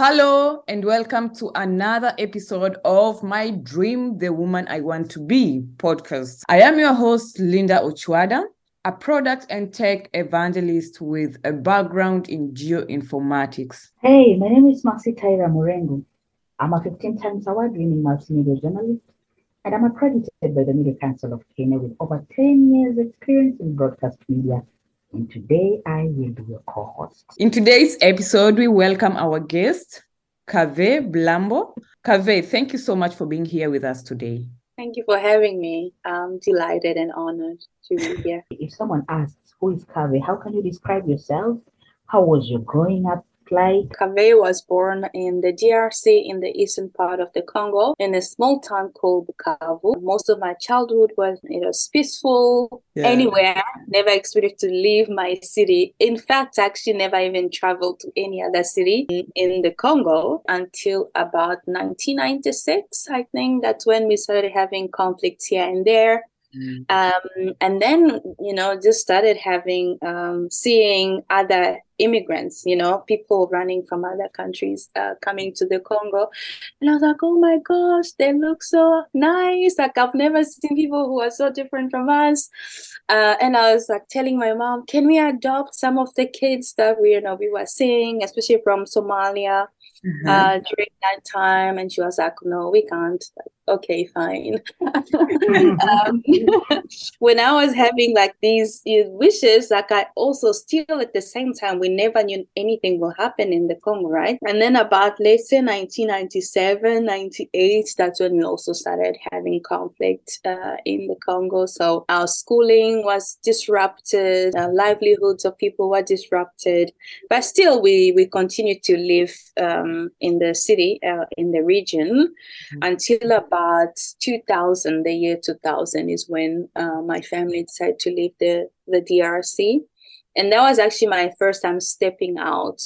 Hello, and welcome to another episode of my Dream the Woman I Want to Be podcast. I am your host, Linda Ochwada, a product and tech evangelist with a background in geoinformatics. Hey, my name is Maxi Taira Morengo. I'm a 15 times award winning multimedia journalist, and I'm accredited by the Media Council of Kenya with over 10 years' experience in broadcast media and today I will be your co host. In today's episode, we welcome our guest, Kave Bulambo. Kave, thank you so much for being here with us today. Thank you for having me. I'm delighted and honored to be here. If someone asks, Who is Kave? How can you describe yourself? How was your growing up like? Kave was born in the DRC in the eastern part of the Congo in a small town called Bukavu. Most of my childhood was it was peaceful yeah. anywhere. Never expected to leave my city. In fact, I actually never even traveled to any other city in, in the Congo until about 1996. I think that's when we started having conflicts here and there. Mm. Um, and then, you know, just started having, um, seeing other immigrants, you know, people running from other countries uh, coming to the Congo. And I was like, oh my gosh, they look so nice. Like, I've never seen people who are so different from us. Uh, and I was like telling my mom, can we adopt some of the kids that we, you know, we were seeing, especially from Somalia? Mm-hmm. Uh, during that time, and she was like, "No, we can't." Like, okay, fine. um, when I was having like these wishes, like I also still at the same time, we never knew anything will happen in the Congo, right? And then about let's say 1997, 98, that's when we also started having conflict uh, in the Congo. So our schooling was disrupted, our livelihoods of people were disrupted, but still we we continued to live um, in the city, uh, in the region, mm-hmm. until about about 2000, the year 2000 is when uh, my family decided to leave the, the DRC. And that was actually my first time stepping out,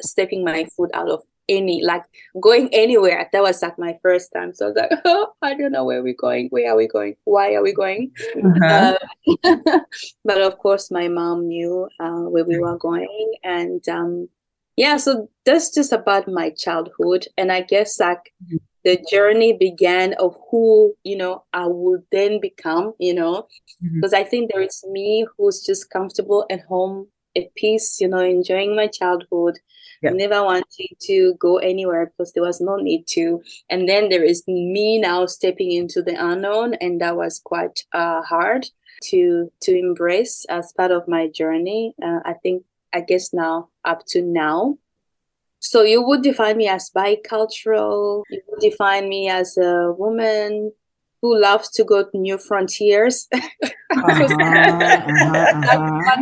stepping my foot out of any, like going anywhere. That was like my first time. So I was like, oh, I don't know where we're going. Where are we going? Why are we going? Uh-huh. Uh, but of course, my mom knew uh, where we were going. And um, yeah, so that's just about my childhood. And I guess like, mm-hmm the journey began of who you know i would then become you know because mm-hmm. i think there is me who's just comfortable at home at peace you know enjoying my childhood yeah. never wanting to go anywhere because there was no need to and then there is me now stepping into the unknown and that was quite uh, hard to to embrace as part of my journey uh, i think i guess now up to now so you would define me as bicultural. You would define me as a woman who loves to go to new frontiers. uh-huh, uh-huh,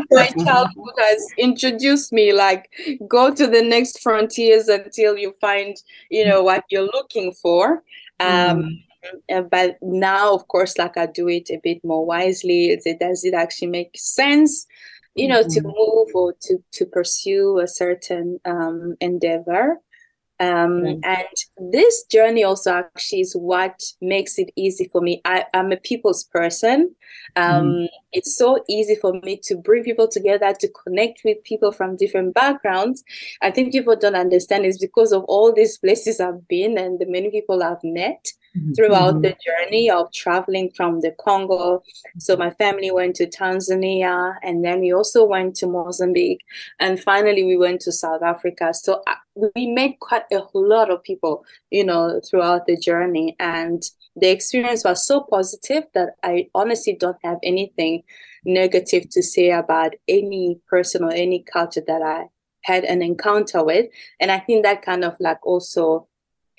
my childhood has introduced me like go to the next frontiers until you find you know what you're looking for. Um, mm. but now, of course, like I do it a bit more wisely. Does it actually make sense? You know, mm-hmm. to move or to to pursue a certain um, endeavor. Um. And this journey also actually is what makes it easy for me. I, am a people's person. Um, mm-hmm. It's so easy for me to bring people together, to connect with people from different backgrounds. I think people don't understand is because of all these places I've been and the many people I've met. Throughout mm-hmm. the journey of traveling from the Congo. So my family went to Tanzania and then we also went to Mozambique and finally we went to South Africa. So uh, we met quite a lot of people, you know, throughout the journey and the experience was so positive that I honestly don't have anything negative to say about any person or any culture that I had an encounter with. And I think that kind of like also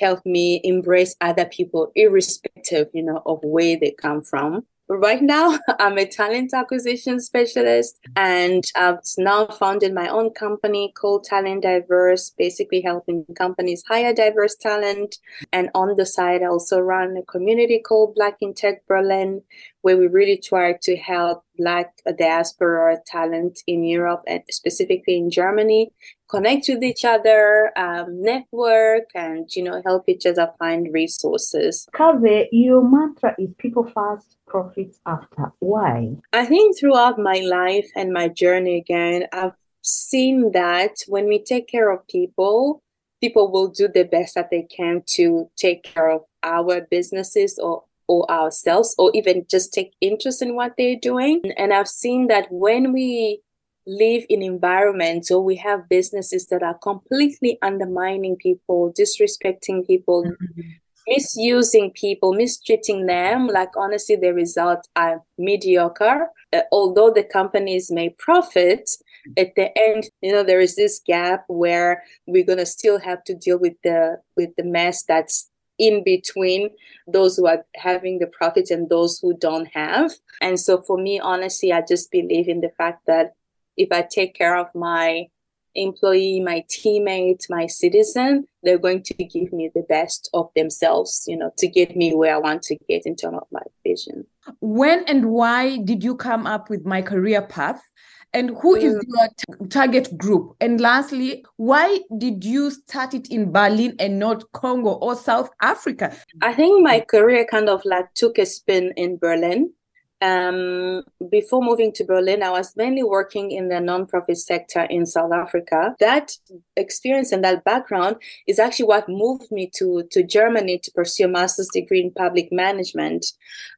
help me embrace other people irrespective you know of where they come from. Right now i'm a talent acquisition specialist and i've now founded my own company called talent diverse basically helping companies hire diverse talent. And on the side i also run a community called black in tech berlin where we really try to help Black diaspora talent in Europe and specifically in Germany connect with each other, um, network, and you know help each other find resources. Kave, your mantra is people first, profits after. Why? I think throughout my life and my journey again, I've seen that when we take care of people, people will do the best that they can to take care of our businesses or or ourselves or even just take interest in what they're doing and i've seen that when we live in environments or we have businesses that are completely undermining people disrespecting people mm-hmm. misusing people mistreating them like honestly the results are mediocre uh, although the companies may profit at the end you know there is this gap where we're going to still have to deal with the with the mess that's in between those who are having the profits and those who don't have and so for me honestly i just believe in the fact that if i take care of my employee, my teammate, my citizen, they're going to give me the best of themselves, you know, to get me where I want to get in terms of my vision. When and why did you come up with my career path? And who is mm. your t- target group? And lastly why did you start it in berlin and not congo or south africa? I think my career kind of like took a spin in berlin um, before moving to Berlin, I was mainly working in the nonprofit sector in South Africa. That experience and that background is actually what moved me to, to Germany to pursue a master's degree in public management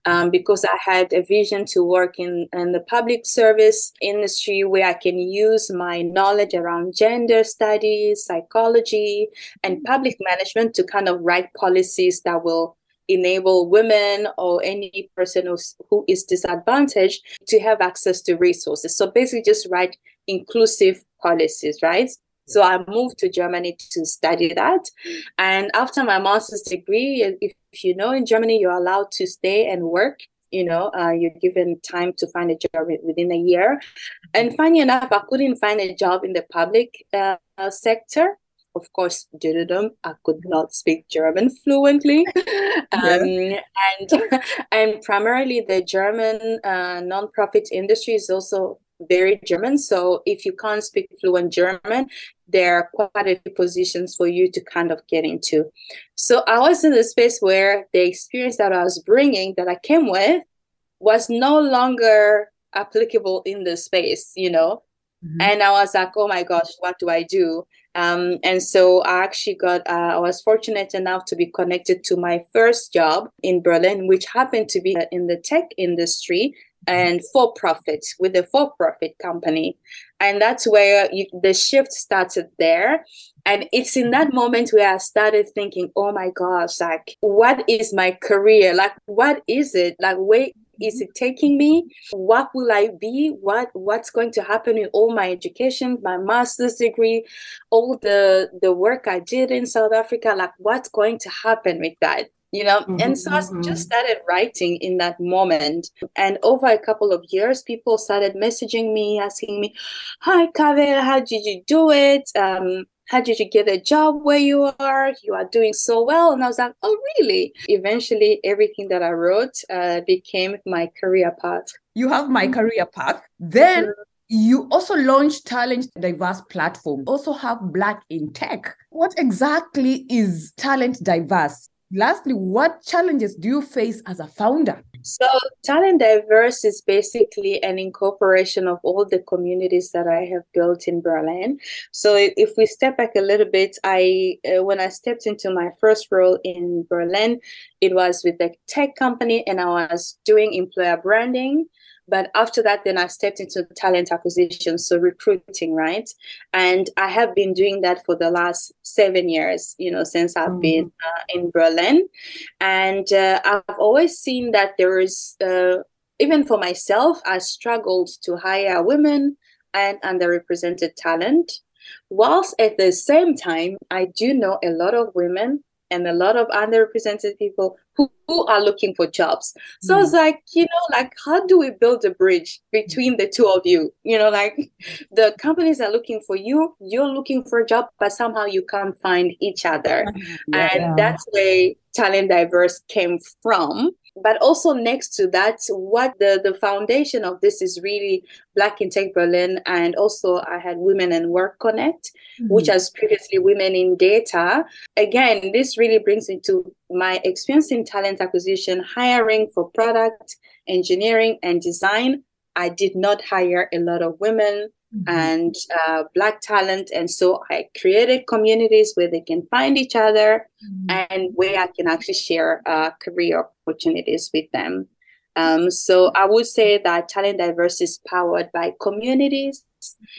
um, because I had a vision to work in, in the public service industry where I can use my knowledge around gender studies, psychology, and public management to kind of write policies that will enable women or any person who's, who is disadvantaged to have access to resources. So basically, just write inclusive policies, right? So I moved to Germany to study that. And after my master's degree, if, you know in Germany, you're allowed to stay and work. You know, uh, you're given time to find a job within a year. And funny enough, I couldn't find a job in the public uh, sector of course, Dudum, I could not speak German fluently. um, and, and primarily the German uh, nonprofit industry is also very German. So if you can't speak fluent German, there are quite a few positions for you to kind of get into. So I was in a space where the experience that I was bringing, that I came with, was no longer applicable in the space, you know. Mm-hmm. And I was like, oh my gosh, what do I do? Um, and so I actually got, uh, I was fortunate enough to be connected to my first job in Berlin, which happened to be in the tech industry and for profit with a for profit company. And that's where you, the shift started there. And it's in that moment where I started thinking, oh my gosh, like, what is my career? Like, what is it? Like, where is it taking me? What will i be? What what's going to happen with all my education my master's degree all the the work i did in south africa? Like what's going to happen with that? You know mm-hmm, and so i mm-hmm. just started writing in that moment. And over a couple of years people started messaging me asking me hi Kave, how did you do it? Um, how did you get a job where you are? You are doing so well. And I was like, oh, really? Eventually, everything that I wrote uh, became my career path. You have my mm-hmm. career path. Then you also launched Talent Diverse platform, also have Black in Tech. What exactly is Talent Diverse? Lastly, what challenges do you face as a founder? So, Talent Diverse is basically an incorporation of all the communities that I have built in Berlin. So, if we step back a little bit, I uh, when I stepped into my first role in Berlin, it was with a tech company, and I was doing employer branding. But after that, then I stepped into talent acquisition, so recruiting, right? And I have been doing that for the last seven years, you know, since I've mm-hmm. been uh, in Berlin. And uh, I've always seen that there is, uh, even for myself, I struggled to hire women and underrepresented talent. Whilst at the same time, I do know a lot of women and a lot of underrepresented people who, who are looking for jobs. So mm. it's like, you know, like how do we build a bridge between the two of you? You know, like the companies are looking for you, you're looking for a job, but somehow you can't find each other. Yeah. And that's where talent diverse came from but also next to that what the the foundation of this is really black in tech berlin and also i had women in work connect mm-hmm. which has previously women in data. Again this really brings into my experience in talent acquisition hiring for product engineering and design. I did not hire a lot of women mm-hmm. and uh, Black talent. And so I created communities where they can find each other mm-hmm. and where I can actually share uh, career opportunities with them. Um, so I would say that talent diversity is powered by communities.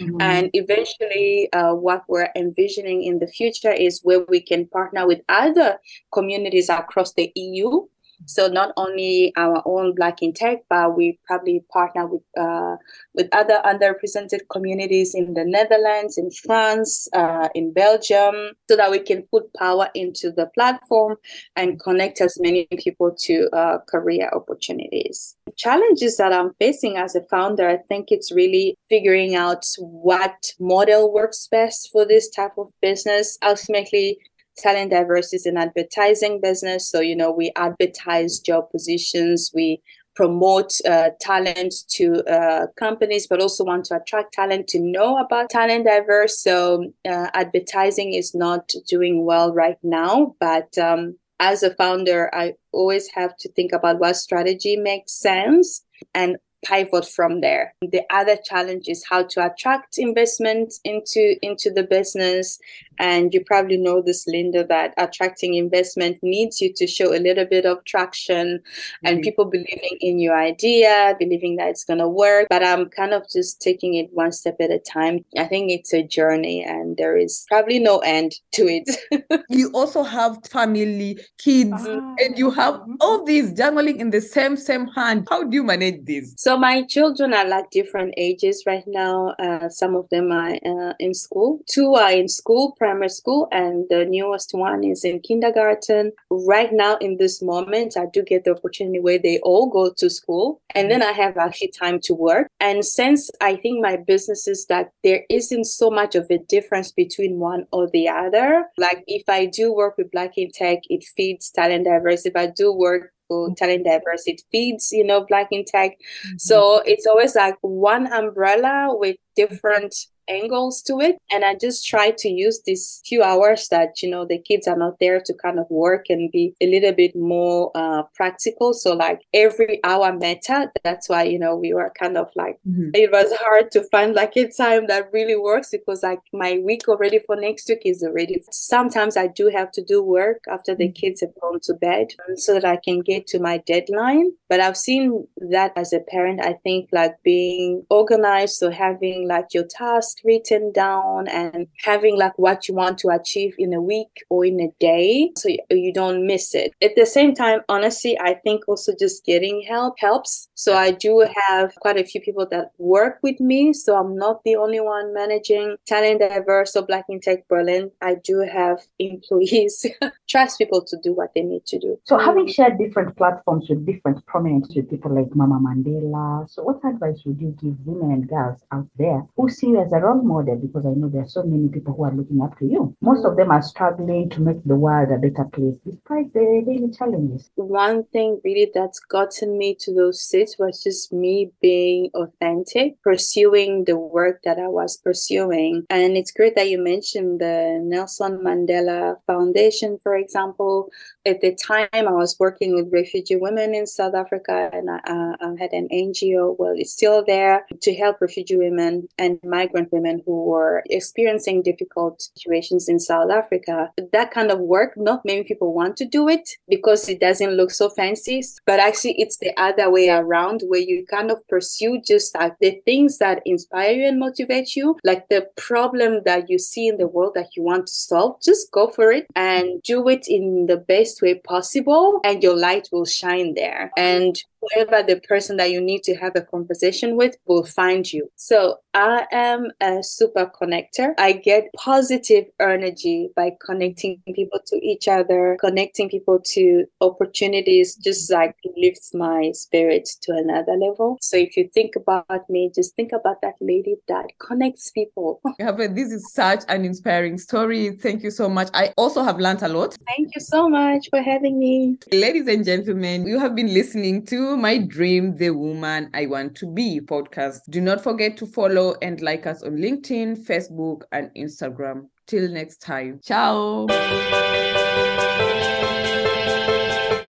Mm-hmm. And eventually, uh, what we're envisioning in the future is where we can partner with other communities across the EU so not only our own Black in Tech, but we probably partner with uh, with other underrepresented communities in the Netherlands, in France, uh, in Belgium, so that we can put power into the platform and connect as many people to uh, career opportunities. Challenges that I'm facing as a founder, I think it's really figuring out what model works best for this type of business. Ultimately, talent diversity in advertising business. So, you know, we advertise job positions, we promote uh, talent to uh, companies, but also want to attract talent to know about talent diverse. So, uh, advertising is not doing well right now, but um, as a founder, I always have to think about what strategy makes sense and pivot from there. The other challenge is how to attract investment into into the business and you probably know this, Linda, that attracting investment needs you to show a little bit of traction mm-hmm. and people believing in your idea, believing that it's going to work. But I'm kind of just taking it one step at a time. I think it's a journey and there is probably no end to it. you also have family, kids, uh-huh. and you have all these juggling in the same, same hand. How do you manage this? So my children are like different ages right now. Uh, some of them are uh, in school. Two are in school primary school and the newest one is in kindergarten. Right now, in this moment, I do get the opportunity where they all go to school and then I have actually time to work. And since I think my business is that there isn't so much of a difference between one or the other, like if I do work with Black in Tech, it feeds talent diversity. If I do work for talent diversity, it feeds, you know, Black in Tech. Mm-hmm. So it's always like one umbrella with different angles to it and i just try to use these few hours that you know the kids are not there to kind of work and be a little bit more uh, practical so like every hour matter that's why you know we were kind of like mm-hmm. it was hard to find like a time that really works because like my week already for next week is already sometimes i do have to do work after the mm-hmm. kids have gone to bed so that i can get to my deadline but i've seen that as a parent i think like being organized so having like your tasks written down and having like what you want to achieve in a week or in a day so you don't miss it. At the same time, honestly, I think also just getting help helps. So I do have quite a few people that work with me. So I'm not the only one managing Talent Diverse or Black in Tech Berlin. I do have employees, trust people to do what they need to do. So having shared different platforms with different prominent people like Mama Mandela, so what advice would you give women and girls out there who see you as a role model because I know there are so many people who are looking up to you. Most of them are struggling to make the world a better place despite the daily challenges. One thing really that's gotten me to those seats was just me being authentic, pursuing the work that I was pursuing. And it's great that you mentioned the Nelson Mandela Foundation, for example. At the time, I was working with refugee women in South Africa, and I, uh, I had an NGO. Well, it's still there to help refugee women and migrant women who were experiencing difficult situations in South Africa. That kind of work, not many people want to do it because it doesn't look so fancy. But actually, it's the other way around where you kind of pursue just like the things that inspire you and motivate you, like the problem that you see in the world that you want to solve. Just go for it and do it in the best way possible, and your light will shine there. And whoever the person that you need to have a conversation with will find you. So I am a super connector. I get positive energy by connecting people to each other, connecting people to opportunities, just like lifts my spirit to another level. So if you think about me, just think about that lady that connects people. Yeah, but this is such an inspiring story. Thank you so much. I also have learned a lot. Thank you so much for having me. Ladies and gentlemen, you have been listening my Dream the Woman I Want to Be podcast. Do not forget to follow and like us on LinkedIn, Facebook, and Instagram. Till next time. Ciao.